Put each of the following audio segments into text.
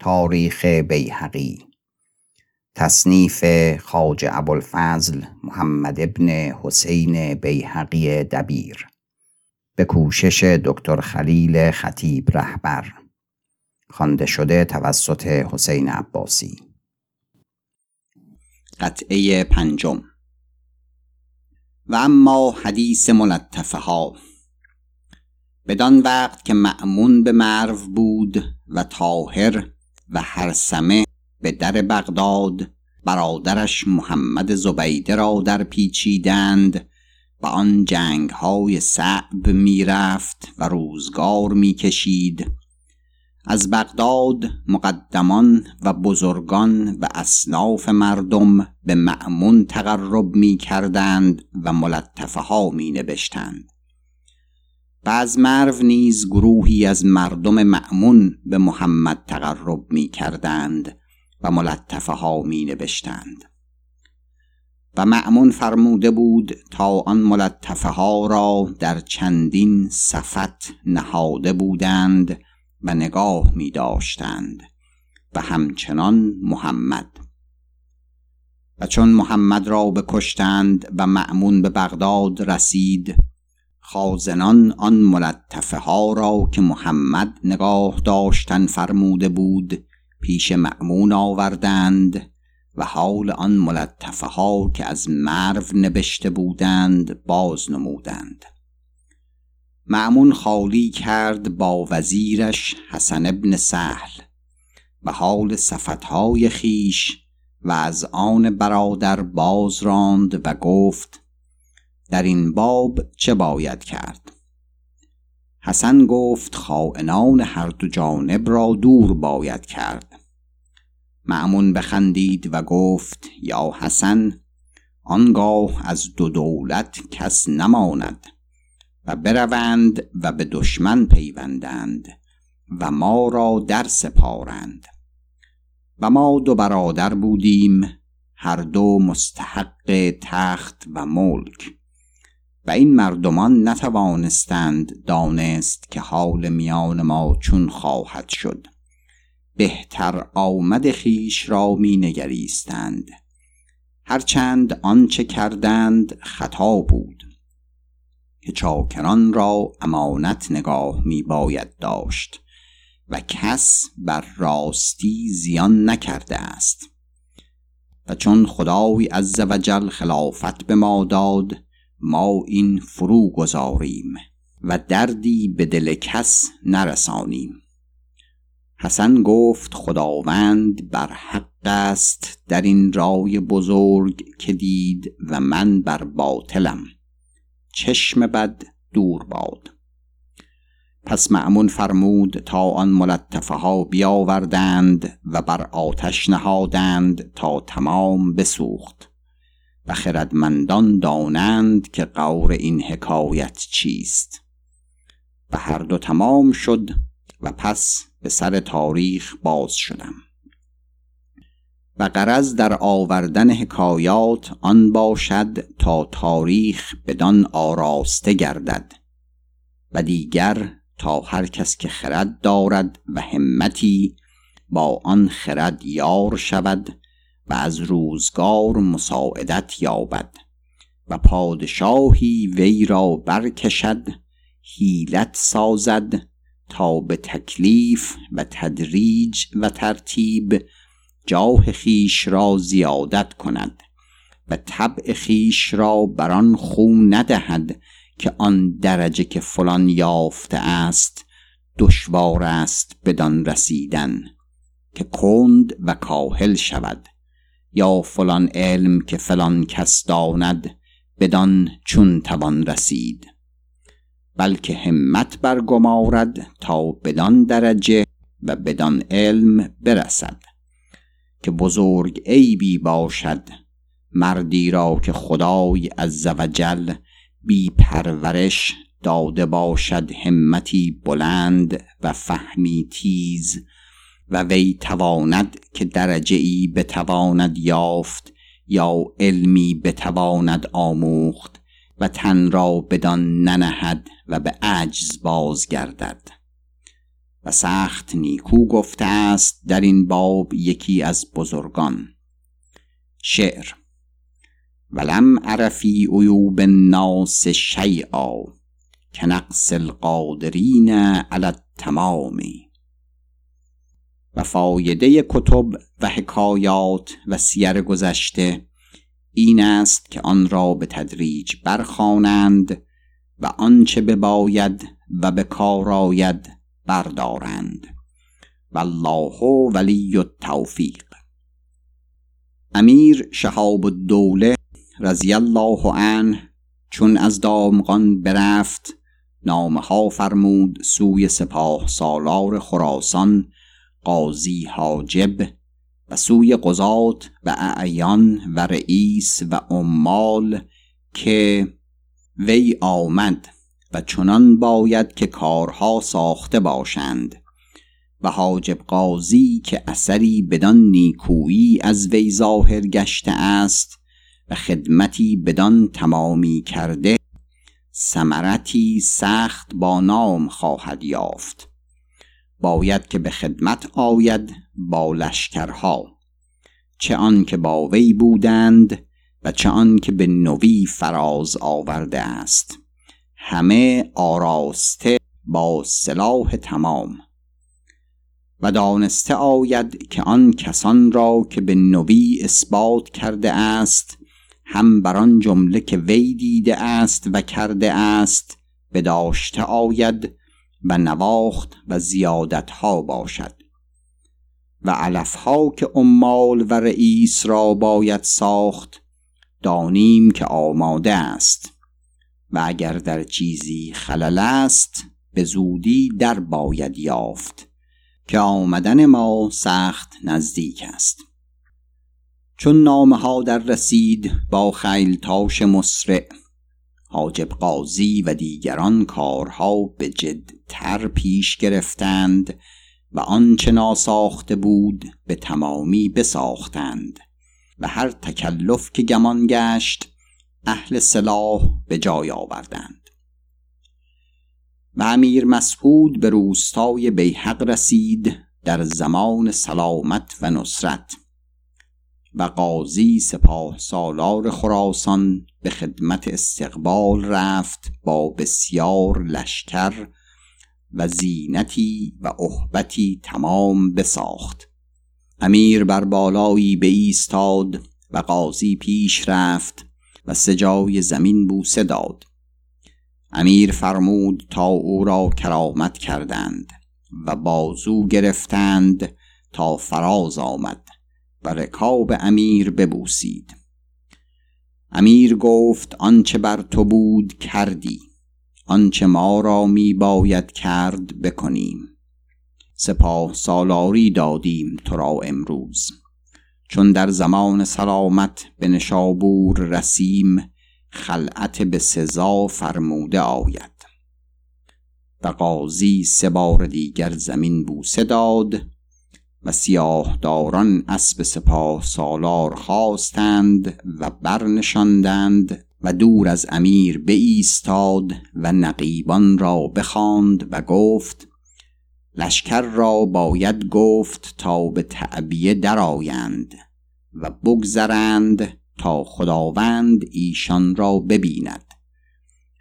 تاریخ بیهقی تصنیف خاج ابوالفضل محمد ابن حسین بیهقی دبیر به کوشش دکتر خلیل خطیب رهبر خوانده شده توسط حسین عباسی. قطعه پنجم. و اما حدیث ملطفه ها بدان وقت که معمون به مرو بود و طاهر و هرسمه به در بغداد برادرش محمد زبیده را در پیچیدند و آن جنگ های صعب می رفت و روزگار می کشید از بغداد مقدمان و بزرگان و اصناف مردم به معمون تقرب می کردند و ملطفه ها می نبشتند و از مرو نیز گروهی از مردم معمون به محمد تقرب می کردند و ملطفه ها می نبشتند. و معمون فرموده بود تا آن ملطفه ها را در چندین صفت نهاده بودند و نگاه می داشتند و همچنان محمد. و چون محمد را بکشتند و معمون به بغداد رسید خازنان آن ملطفه ها را که محمد نگاه داشتن فرموده بود پیش معمون آوردند و حال آن ملطفه ها که از مرو نبشته بودند باز نمودند. معمون خالی کرد با وزیرش حسن ابن سهل و حال صفتهای خیش و از آن برادر باز راند و گفت در این باب چه باید کرد؟ حسن گفت خائنان هر دو جانب را دور باید کرد. معمون بخندید و گفت یا حسن آنگاه از دو دولت کس نماند و بروند و به دشمن پیوندند و ما را در سپارند. و ما دو برادر بودیم هر دو مستحق تخت و ملک. و این مردمان نتوانستند دانست که حال میان ما چون خواهد شد. بهتر آمد خیش را می نگریستند هرچند آنچه کردند خطا بود. که چاکران را امانت نگاه می باید داشت و کس بر راستی زیان نکرده است. و چون خدای عز وجل خلافت به ما داد ما این فرو گذاریم و دردی به دل کس نرسانیم. حسن گفت خداوند بر حق است در این رای بزرگ که دید و من بر باطلم. چشم بد دور باد. پس معمون فرمود تا آن ملطفه ها بیاوردند و بر آتش نهادند تا تمام بسوخت. و خردمندان دانند که قور این حکایت چیست. و هر دو تمام شد و پس به سر تاریخ باز شدم. و قرض در آوردن حکایات آن باشد تا تاریخ بدان آراسته گردد و دیگر تا هر کس که خرد دارد و همتی با آن خرد یار شود و از روزگار مساعدت یابد و پادشاهی وی را برکشد حیلت سازد تا به تکلیف و تدریج و ترتیب جاه خیش را زیادت کند و طبع خیش را بر آن خو ندهد که آن درجه که فلان یافته است دشوار است بدان رسیدن که کند و کاهل شود. یا فلان علم که فلان کس داند بدان چون توان رسید. بلکه همت برگمارد تا بدان درجه و بدان علم برسد. که بزرگ عیبی باشد مردی را که خدای عزوجل بی پرورش داده باشد همتی بلند و فهمی تیز و وی تواند که درجه ای بتواند یافت یا علمی بتواند آموخت و تن را بدان ننهد و به عجز بازگردد. و سخت نیکو گفته است در این باب یکی از بزرگان. شعر ولم عرفی عیوب الناس شیئا که نقص القادرین علی التمام. و فایده کتب و حکایات و سیر گذشته این است که آن را به تدریج برخوانند و آنچه بباید و به کار آید بردارند. والله ولی التوفیق. امیر شهاب الدوله رضی الله عنه چون از دامغان برفت نامه ها فرمود سوی سپاه سالار خراسان قاضی حاجب و سوی قضات و اعیان و رئیس و عمال که وی آمد و چنان باید که کارها ساخته باشند و حاجب قاضی که اثری بدان نیکویی از وی ظاهر گشته است و خدمتی بدان تمامی کرده سمرتی سخت با نام خواهد یافت. باید که به خدمت آید با لشکرها چه آن که با وی بودند و چه آن که به نوی فراز آورده است. همه آراسته با سلاح تمام. و دانسته آید که آن کسان را که به نوی اثبات کرده است هم بر آن جمله که وی دیده است و کرده است بداشته آید و نواخت و زیادت ها باشد. و علف ها که عمال و رئیس را باید ساخت دانیم که آماده است. و اگر در چیزی خلل است به زودی در باید یافت که آمدن ما سخت نزدیک است. چون نامه ها در رسید با خیلتاش مسرع حاجب قاضی و دیگران کارها به جدتر پیش گرفتند و آنچه ناساخته بود به تمامی بساختند و هر تکلف که گمان گشت اهل سلاح به جای آوردند. و امیر مسعود به روستای بیحق رسید در زمان سلامت و نصرت. و قاضی سپاه سالار خراسان به خدمت استقبال رفت با بسیار لشکر و زینتی و احبتی تمام بساخت. امیر بر بالایی به ایستاد و قاضی پیش رفت و سجای زمین بوسه داد. امیر فرمود تا او را کرامت کردند و بازو گرفتند تا فراز آمد. و رکاب امیر ببوسید. امیر گفت آنچه بر تو بود کردی آنچه ما را می باید کرد بکنیم. سپاه سالاری دادیم تو را امروز. چون در زمان سلامت به نشابور رسیم خلعت به سزا فرموده آید. و قاضی سه بار دیگر زمین بوسه داد و سیاهداران اسب سپاه سالار خواستند و برنشاندند و دور از امیر بایستاد و نقیبان را بخواند و گفت لشکر را باید گفت تا به تعبیه درآیند و بگذرند تا خداوند ایشان را ببیند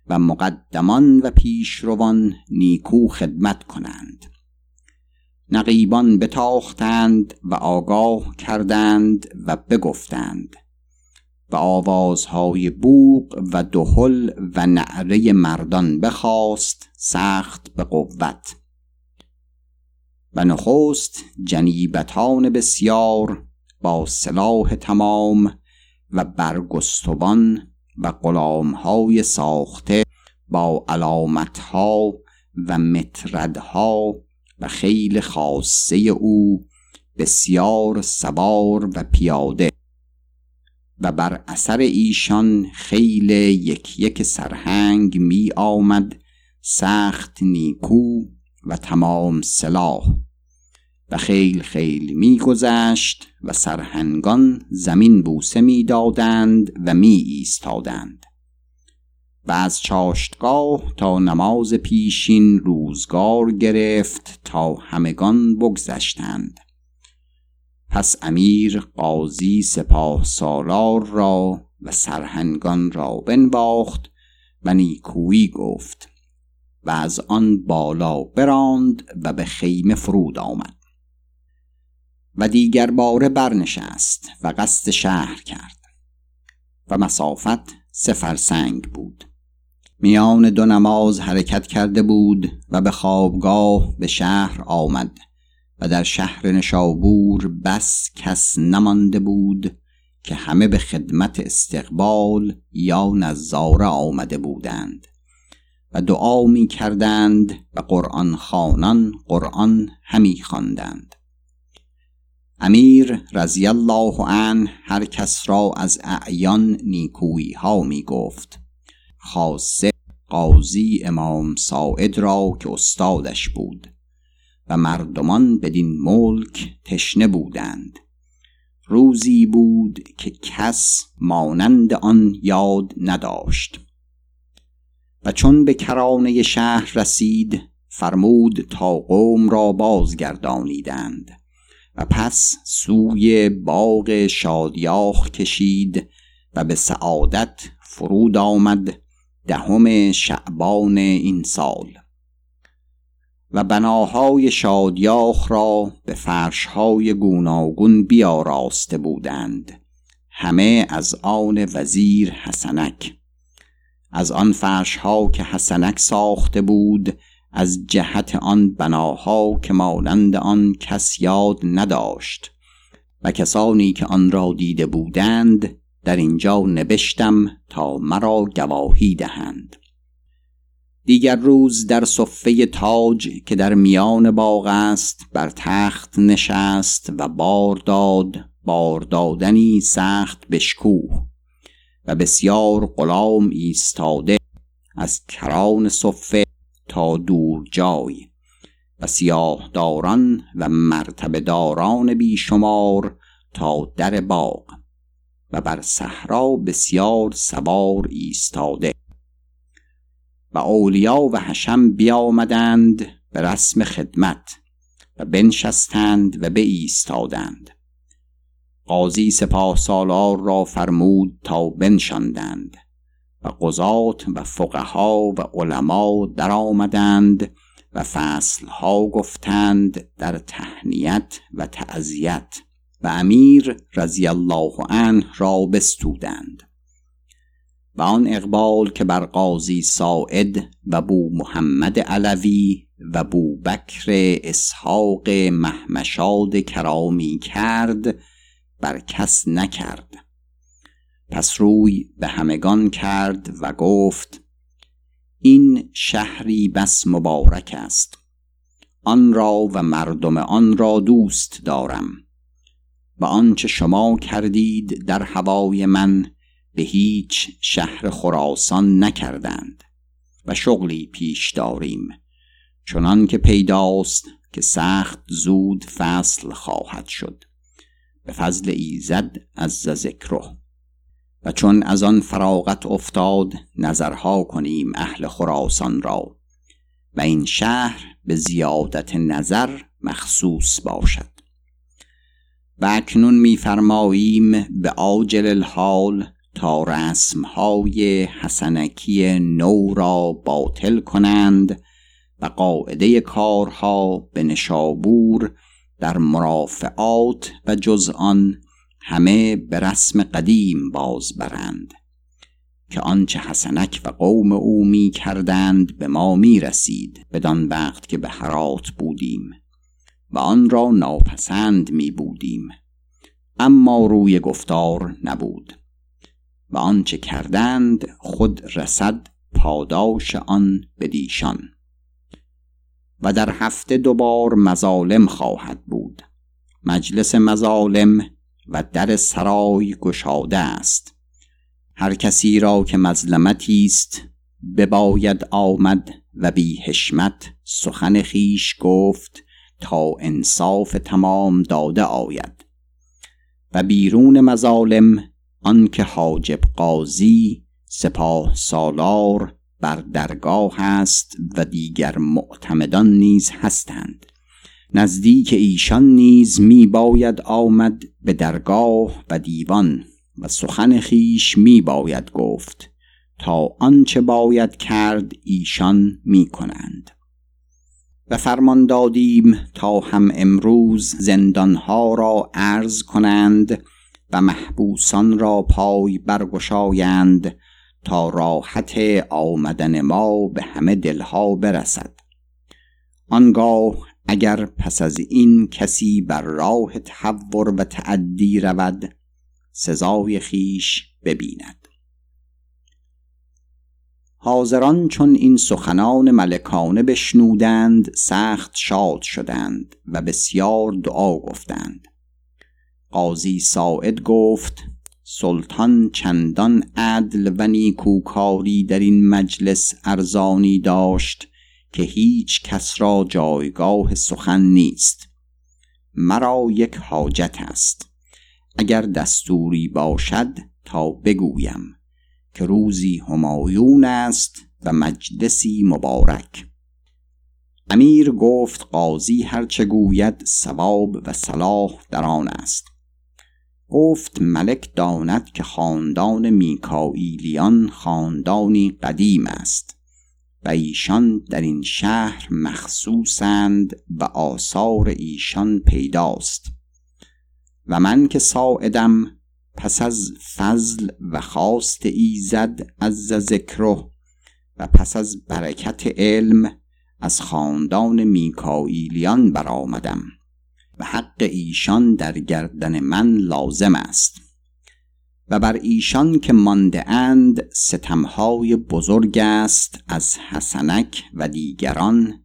و مقدمان و پیشروان نیکو خدمت کنند. نقیبان بتاختند و آگاه کردند و بگفتند و آوازهای بوق و دهل و نعره مردان بخواست سخت به قوت و نخست جنیبتان بسیار با سلاح تمام و برگستوان و غلامهای ساخته با علامتها و متردها و خیل خاصه او بسیار سوار و پیاده و بر اثر ایشان خیل یک یک سرهنگ می آمد سخت نیکو و تمام سلاح و خیل خیل می گذشت و سرهنگان زمین بوسه می دادند و می ایستادند. و از چاشتگاه تا نماز پیشین روزگار گرفت تا همگان بگذشتند. پس امیر قاضی سپاه سالار را و سرهنگان را بنواخت و نیکویی گفت و از آن بالا براند و به خیمه فرود آمد. و دیگر باره برنشست و قصد شهر کرد و مسافت سفرسنگ بود. میان دو نماز حرکت کرده بود و به خوابگاه به شهر آمد و در شهر نشابور بس کس نمانده بود که همه به خدمت استقبال یا نظاره آمده بودند و دعا می کردند و قرآن خانان قرآن همی خواندند. امیر رضی الله عنه هر کس را از اعیان نیکویی ها می گفت خاصه قاضی امام ساعد را که استادش بود و مردمان بدین ملک تشنه بودند. روزی بود که کس مانند آن یاد نداشت. و چون به کرانه شهر رسید فرمود تا قوم را بازگردانیدند و پس سوی باغ شادیاخ کشید و به سعادت فرود آمد دهم شعبان این سال. و بناهای شادیاخ را به فرشهای گوناگون بیاراسته بودند. همه از آن وزیر حسنک. از آن فرشها که حسنک ساخته بود از جهت آن بناها که مانند آن کس یاد نداشت. و کسانی که آن را دیده بودند در اینجا نبشتم تا مرا گواهی دهند. دیگر روز در صفه تاج که در میان باغ است بر تخت نشست و بار داد بار دادنی سخت بشکوه و بسیار غلام ایستاده از کران صفه تا دور جای و سیاه داران و مرتبه داران بیشمار تا در باغ. و بر صحرا بسیار سوار ایستاده. و اولیا و حشم بیامدند به رسم خدمت و بنشستند و به ایستادند قاضی سپاه سالار را فرمود تا بنشاندند و قضات و فقها و علما در آمدند و فصلها گفتند در تهنیت و تعذیت و امیر رضی الله عنه را بستودند و آن اقبال که بر قاضی ساعد و بو محمد علوی و بو بکر اسحاق محمشاد کرامی کرد بر کس نکرد. پس روی به همگان کرد و گفت این شهری بس مبارک است. آن را و مردم آن را دوست دارم. و آنچه شما کردید در هوای من به هیچ شهر خراسان نکردند و شغلی پیش داریم چنان که پیداست که سخت زود فصل خواهد شد. به فضل ایزد از ذکره. و چون از آن فراغت افتاد نظرها کنیم اهل خراسان را. و این شهر به زیادت نظر مخصوص باشد. و اکنون میفرماییم به عاجل الحال تا رسمهای حسنکی نو را باطل کنند و قاعده کارها به نشابور در مرافعات و جز آن همه به رسم قدیم باز برند که آنچه حسنک و قوم او می کردند به ما می رسید بدان وقت که به حرات بودیم. و آن را ناپسند می بودیم اما روی گفتار نبود. و آنچه کردند خود رسد پاداش آن بدیشان. و در هفته دوبار مظالم خواهد بود. مجلس مظالم و در سرای گشاده است. هر کسی را که مظلمتی است بباید آمد و بی حشمت سخن خیش گفت تا انصاف تمام داده آید. و بیرون مظالم آنکه حاجب قاضی سپاه سالار بر درگاه است و دیگر معتمدان نیز هستند. نزدیک ایشان نیز می باید آمد به درگاه و دیوان و سخن خیش می باید گفت تا آنچه باید کرد ایشان می کنند و فرمان دادیم تا هم امروز زندانها را عرض کنند و محبوسان را پای برگشایند تا راحت آمدن ما به همه دلها برسد. آنگاه اگر پس از این کسی بر راه تحور و تعدی رود سزای خیش ببیند. حاضران چون این سخنان ملکانه بشنودند سخت شاد شدند و بسیار دعا گفتند. قاضی ساعد گفت سلطان چندان عدل و نیکوکاری در این مجلس ارزانی داشت که هیچ کس را جایگاه سخن نیست. مرا یک حاجت است. اگر دستوری باشد تا بگویم. که روزی همایون است و مجلسی مبارک. امیر گفت قاضی هرچه گوید ثواب و صلاح در آن است. گفت ملک داند که خاندان میکائیلیان خاندانی قدیم است و ایشان در این شهر مخصوصند و آثار ایشان پیداست. و من که ساعدم پس از فضل و خواست ایزد از ذکره و پس از برکت علم از خاندان میکائیلیان برآمدم و حق ایشان در گردن من لازم است و بر ایشان که مانده اند ستمهای بزرگ است از حسنک و دیگران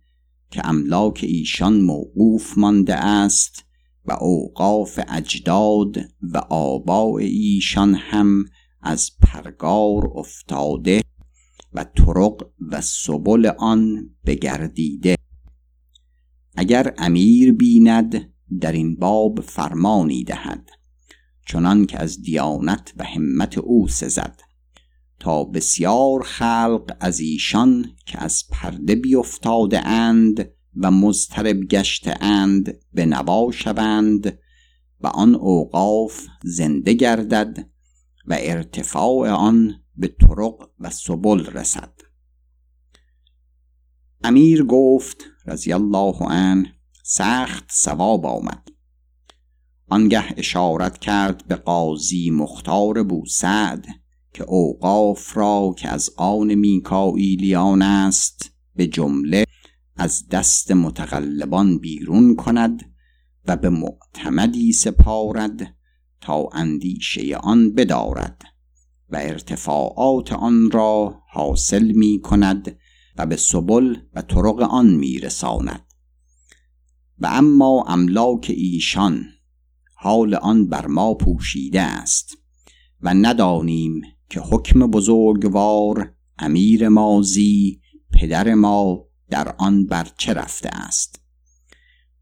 که املاک ایشان موقوف مانده است و اوقاف اجداد و آباء ایشان هم از پرگار افتاده و طرق و سبل آن بگردیده. اگر امیر بیند در این باب فرمانی دهد چنان که از دیانت و همت او سزد. تا بسیار خلق از ایشان که از پرده بیفتاده اند و مضطرب گشته اند به نوا شوند و آن اوقاف زنده گردد و ارتفاع آن به طرق و سبل رسد. امیر گفت رضی الله عنه سخت سواب آمد. آنگه اشارت کرد به قاضی مختار بوسعد که اوقاف را که از آن میکائیلیان است به جمله از دست متغلبان بیرون کند و به معتمدی سپارد تا اندیشه آن بدارد و ارتفاعات آن را حاصل می کند و به سبل و طرق آن می رساند. و اما املاک ایشان حال آن بر ما پوشیده است و ندانیم که حکم بزرگوار امیر مازی پدر ما در آن بر چه رفته است؟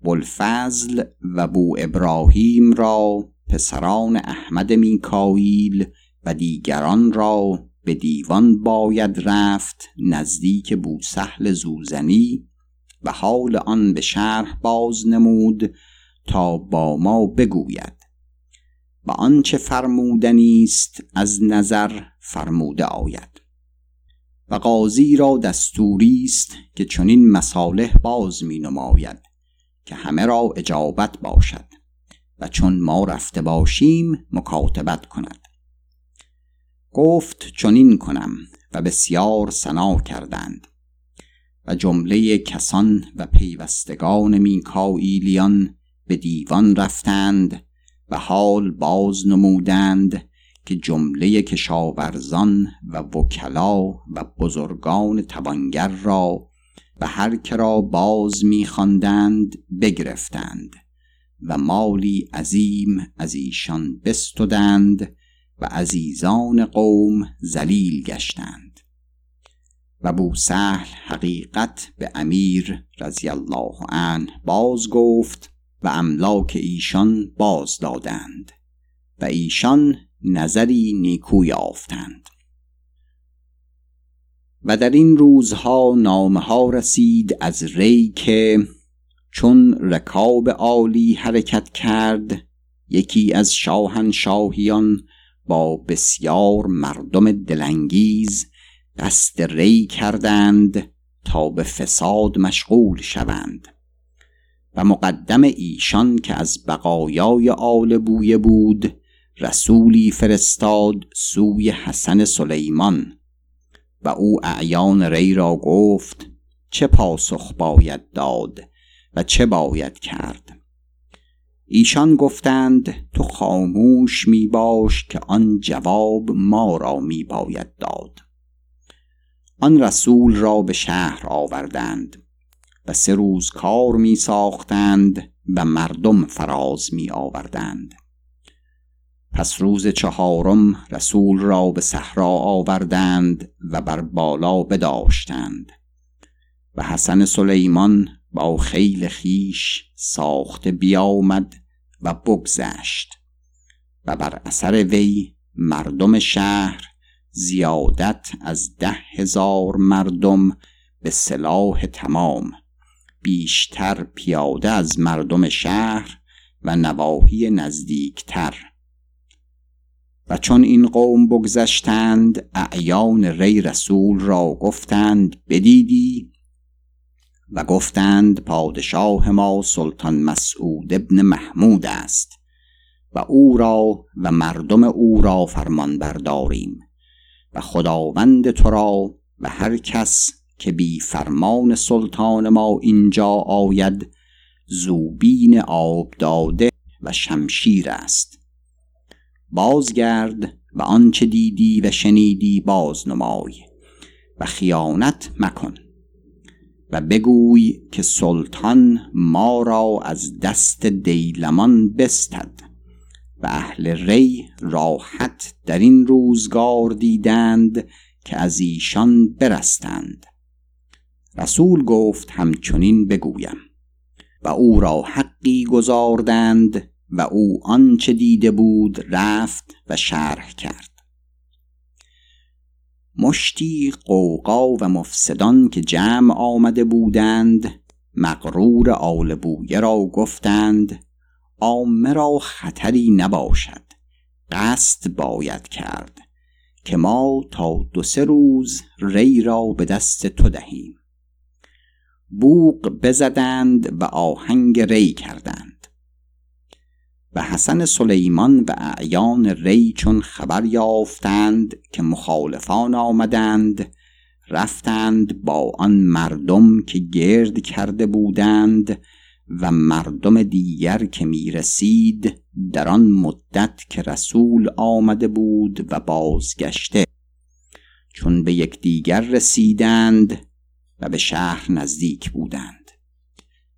بلفضل و بو ابراهیم را پسران احمد میکائیل و دیگران را به دیوان باید رفت نزدیک بوسهل زوزنی و حال آن به شرح باز نمود تا با ما بگوید. و آنچه فرمودنی است از نظر فرموده آید. و قاضی را دستوری است که چنین مصالح باز می نماید که همه را اجابت باشد و چون ما رفته باشیم مکاتبت کند. گفت چنین کنم و بسیار سنا کردند و جمله کسان و پیوستگان میکائیلیان به دیوان رفتند و حال باز نمودند که جمله کشاورزان و وکلا و بزرگان توانگر را و هر که را باز میخواندند بگرفتند و مالی عظیم از ایشان بستدند و عزیزان قوم زلیل گشتند. و بوسهل حقیقت به امیر رضی الله عنه باز گفت و املاک ایشان باز دادند و ایشان نظری نیکو یافتند. و در این روزها نامه ها رسید از ری که چون رکاب عالی حرکت کرد یکی از شاهنشاهیان با بسیار مردم دلانگیز قصد ری کردند تا به فساد مشغول شوند. و مقدم ایشان که از بقایای آل بویه بود رسولی فرستاد سوی حسن سلیمان و او اعیان ری را گفت چه پاسخ باید داد و چه باید کرد. ایشان گفتند تو خاموش می باش که آن جواب ما را می باید داد. آن رسول را به شهر آوردند و سه روز کار می ساختند و مردم فراز می آوردند. پس روز چهارم رسول را به صحرا آوردند و بر بالا بداشتند. و حسن سلیمان با خیل خیش ساخته بیامد و بگذشت. و بر اثر وی مردم شهر زیادت از ده هزار مردم به سلاح تمام. بیشتر پیاده از مردم شهر و نواحی نزدیکتر. و چون این قوم بگذشتند اعیان ری رسول را گفتند بدیدی؟ و گفتند پادشاه ما سلطان مسعود ابن محمود است و او را و مردم او را فرمان برداریم و خداوند تو را و هر کس که بی فرمان سلطان ما اینجا آید زوبین آب داده و شمشیر است. بازگرد و آنچه دیدی و شنیدی بازنمای و خیانت مکن و بگوی که سلطان ما را از دست دیلمان بستد و اهل ری راحت در این روزگار دیدند که از ایشان برستند. رسول گفت همچنین بگویم و او را حقی گذاردند و او آنچه دیده بود رفت و شرح کرد. مشتی قوقا و مفسدان که جمع آمده بودند مغرور آل بویه را گفتند عامه را خطری نباشد قصد باید کرد که ما تا دو سه روز ری را به دست تو دهیم. بوق بزدند و آهنگ ری کردند. و حسن سلیمان و اعیان ری چون خبر یافتند که مخالفان آمدند رفتند با آن مردم که گرد کرده بودند و مردم دیگر که می رسید در آن مدت که رسول آمده بود و بازگشته. چون به یکدیگر رسیدند و به شهر نزدیک بودند.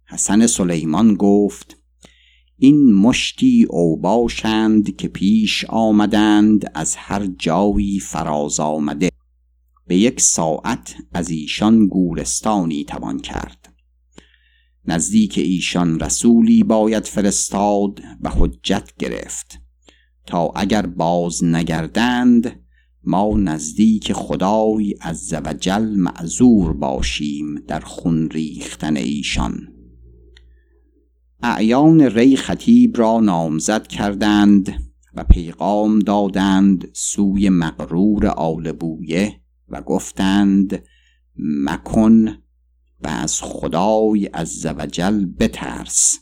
حسن سلیمان گفت این مشتی اوباشند که پیش آمدند از هر جایی فراز آمده. به یک ساعت از ایشان گورستانی توان کرد. نزدیک ایشان رسولی باید فرستاد و حجت گرفت. تا اگر باز نگردند ما نزدیک خدای از وجل معذور باشیم در خون ریختن ایشان. اعیان ری خطیب را نامزد کردند و پیغام دادند سوی مغرور آل بویه و گفتند مکن و از خدای از وجل بترس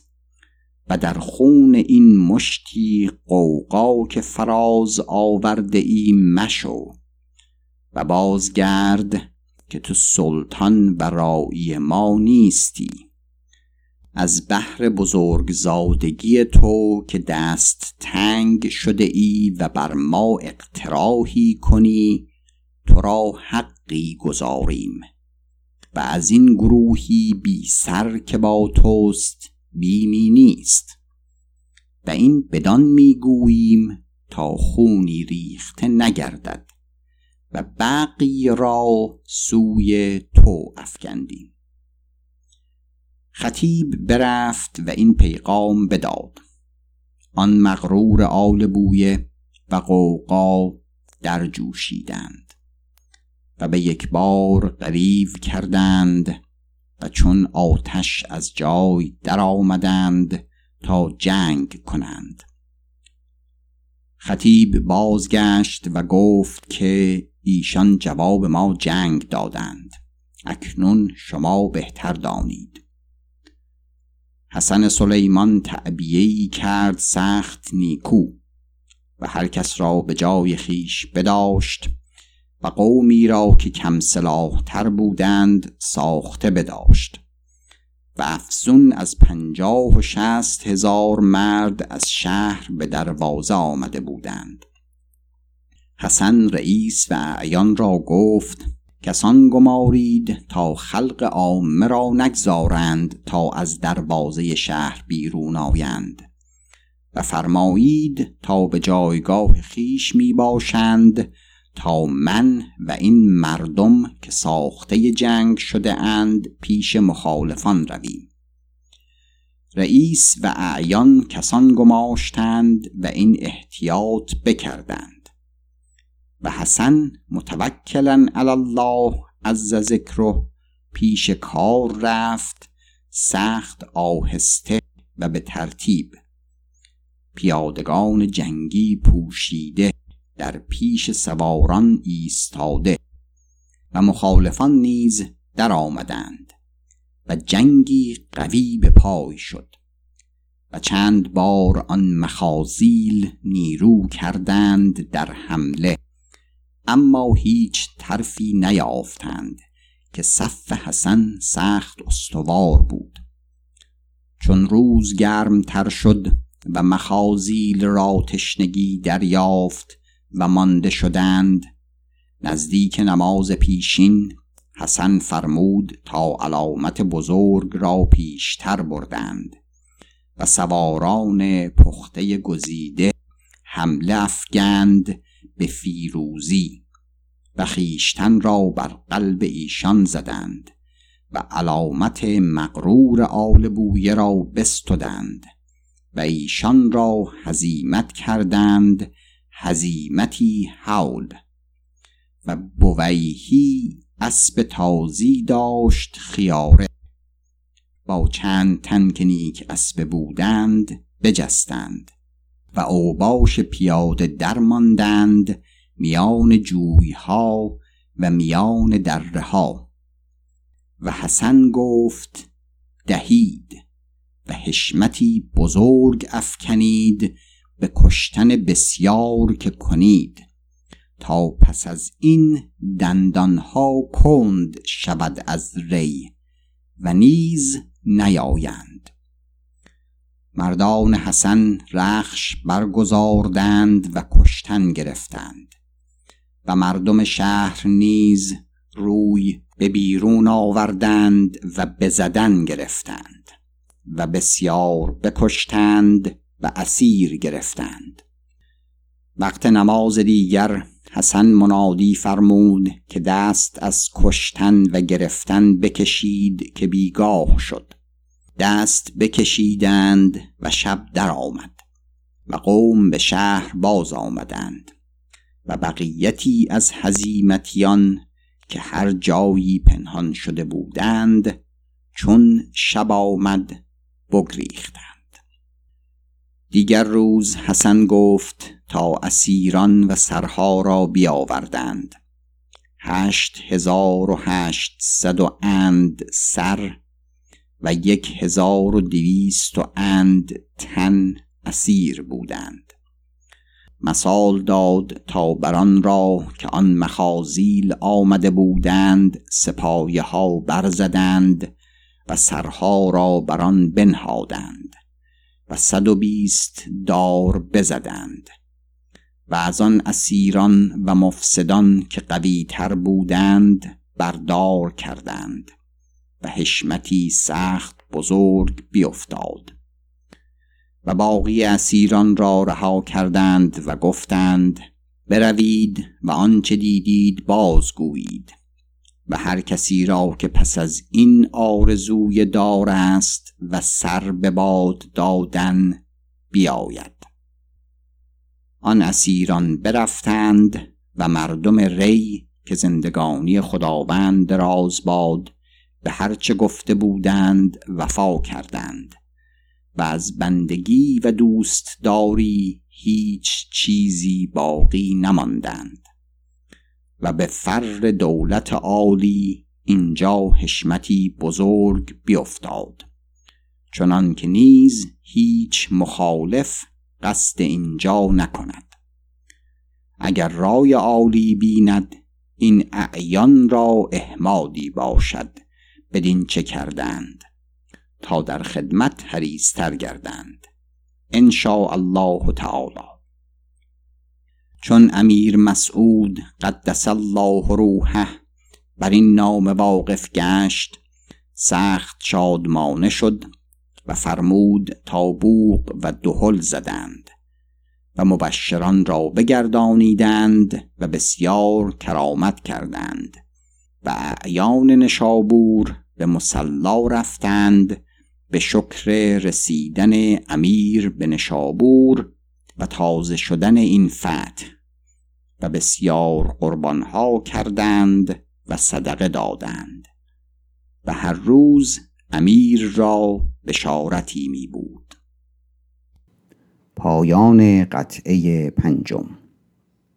و در خون این مشتی قوقا که فراز آورده ای مشو و بازگرد که تو سلطان برای ما نیستی. از بحر بزرگزادگی تو که دست تنگ شده ای و بر ما اقتراحی کنی تو را حقی گذاریم. و از این گروهی بی سر که با توست بیمی نیست. و این بدان می‌گوییم تا خونی ریخته نگردد و بقی را سوی تو افکندیم. خطیب برفت و این پیغام بداد. آن مغرور آل بویه و قوقا در جوشیدند و به یک بار قریب کردند و چون آتش از جای در آمدند تا جنگ کنند. خطیب بازگشت و گفت که ایشان جواب ما جنگ دادند. اکنون شما بهتر دانید. حسن سلیمان تعبیهی کرد سخت نیکو و هر کس را به جای خیش بداشت و قومی را که کم تر بودند ساخته بداشت و افزون از پنجاه و شست هزار مرد از شهر به دروازه آمده بودند. حسن رئیس و اعیان را گفت کسان گمارید تا خلق عامه را نگذارند تا از دروازه شهر بیرون آیند. و فرمایید تا به جایگاه خیش می باشند تا من و این مردم که ساخته جنگ شده اند پیش مخالفان رویم. رئیس و اعیان کسان گماشتند و این احتیاط بکردند. و حسن متوکلا علی الله عز ذکره پیش کار رفت سخت آهسته و به ترتیب. پیادگان جنگی پوشیده در پیش سواران ایستاده و مخالفان نیز در آمدند و جنگی قوی به پای شد و چند بار آن مخازیل نیرو کردند در حمله. اما هیچ ترفی نیافتند که صف حسن سخت استوار بود. چون روز گرم تر شد و مخازیل را تشنگی دریافت و مانده شدند نزدیک نماز پیشین حسن فرمود تا علامت بزرگ را پیشتر بردند و سواران پخته گزیده حمله افگند به فیروزی و خیشتن را بر قلب ایشان زدند و علامت مقرور آل بویه را بستدند و ایشان را هزیمت کردند هزیمتی حول و بویهی اسب تازی داشت خیاره. با چند تن که نیک اسب بودند بجستند. و اوباش پیاده درماندند میان جویها و میان دره و حسن گفت دهید و حشمتی بزرگ افکنید به کشتن بسیار که کنید تا پس از این دندانها کند شود از ری و نیز نیایند. مردان حسن رخش برگزاردند و کشتن گرفتند و مردم شهر نیز روی به بیرون آوردند و بزدن گرفتند و بسیار بکشتند و اسیر گرفتند. وقت نماز دیگر حسن منادی فرمود که دست از کشتن و گرفتن بکشید که بیگاه شد. دست بکشیدند و شب در آمد و قوم به شهر باز آمدند و بقیتی از حزیمتیان که هر جایی پنهان شده بودند چون شب آمد بگریختند. دیگر روز حسن گفت تا اسیران و سرها را بیاوردند. هشت هزار و هشتصد و اند سر و یک هزار و دویست و اند تن اسیر بودند. مثال داد تا بران را که آن مخازیل آمده بودند سپایه ها برزدند و سرها را بران بنهادند و صد و بیست دار بزدند. و از آن اسیران و مفسدان که قوی تر بودند بردار کردند. و حشمتی سخت بزرگ بیفتاد و باقی اسیران را رها کردند و گفتند بروید و آنچه دیدید بازگویید. و هر کسی را که پس از این آرزوی دار است و سر به باد دادن بیاید. آن اسیران برفتند و مردم ری که زندگانی خداوند دراز باد به هرچه گفته بودند وفا کردند. و از بندگی و دوستداری هیچ چیزی باقی نماندند. و به فر دولت عالی اینجا حشمتی بزرگ بیفتاد. چنان که نیز هیچ مخالف قصد اینجا نکند. اگر رای عالی بیند این اعیان را احمادی باشد. بدین چه کردند تا در خدمت حریستر گردند ان الله تعالی. چون امیر مسعود قدس الله روحه بر این نام واقف گشت سخت شادمانه شد و فرمود تا بوق و دهل زدند و مبشران را بگردانیدند و بسیار کرامت کردند و اعیان نشابور به مسلا رفتند به شکر رسیدن امیر به نشابور و تازه شدن این فتح و بسیار قربانها کردند و صدقه دادند. و هر روز امیر را بشارتی می بود پایان قطعه پنجم.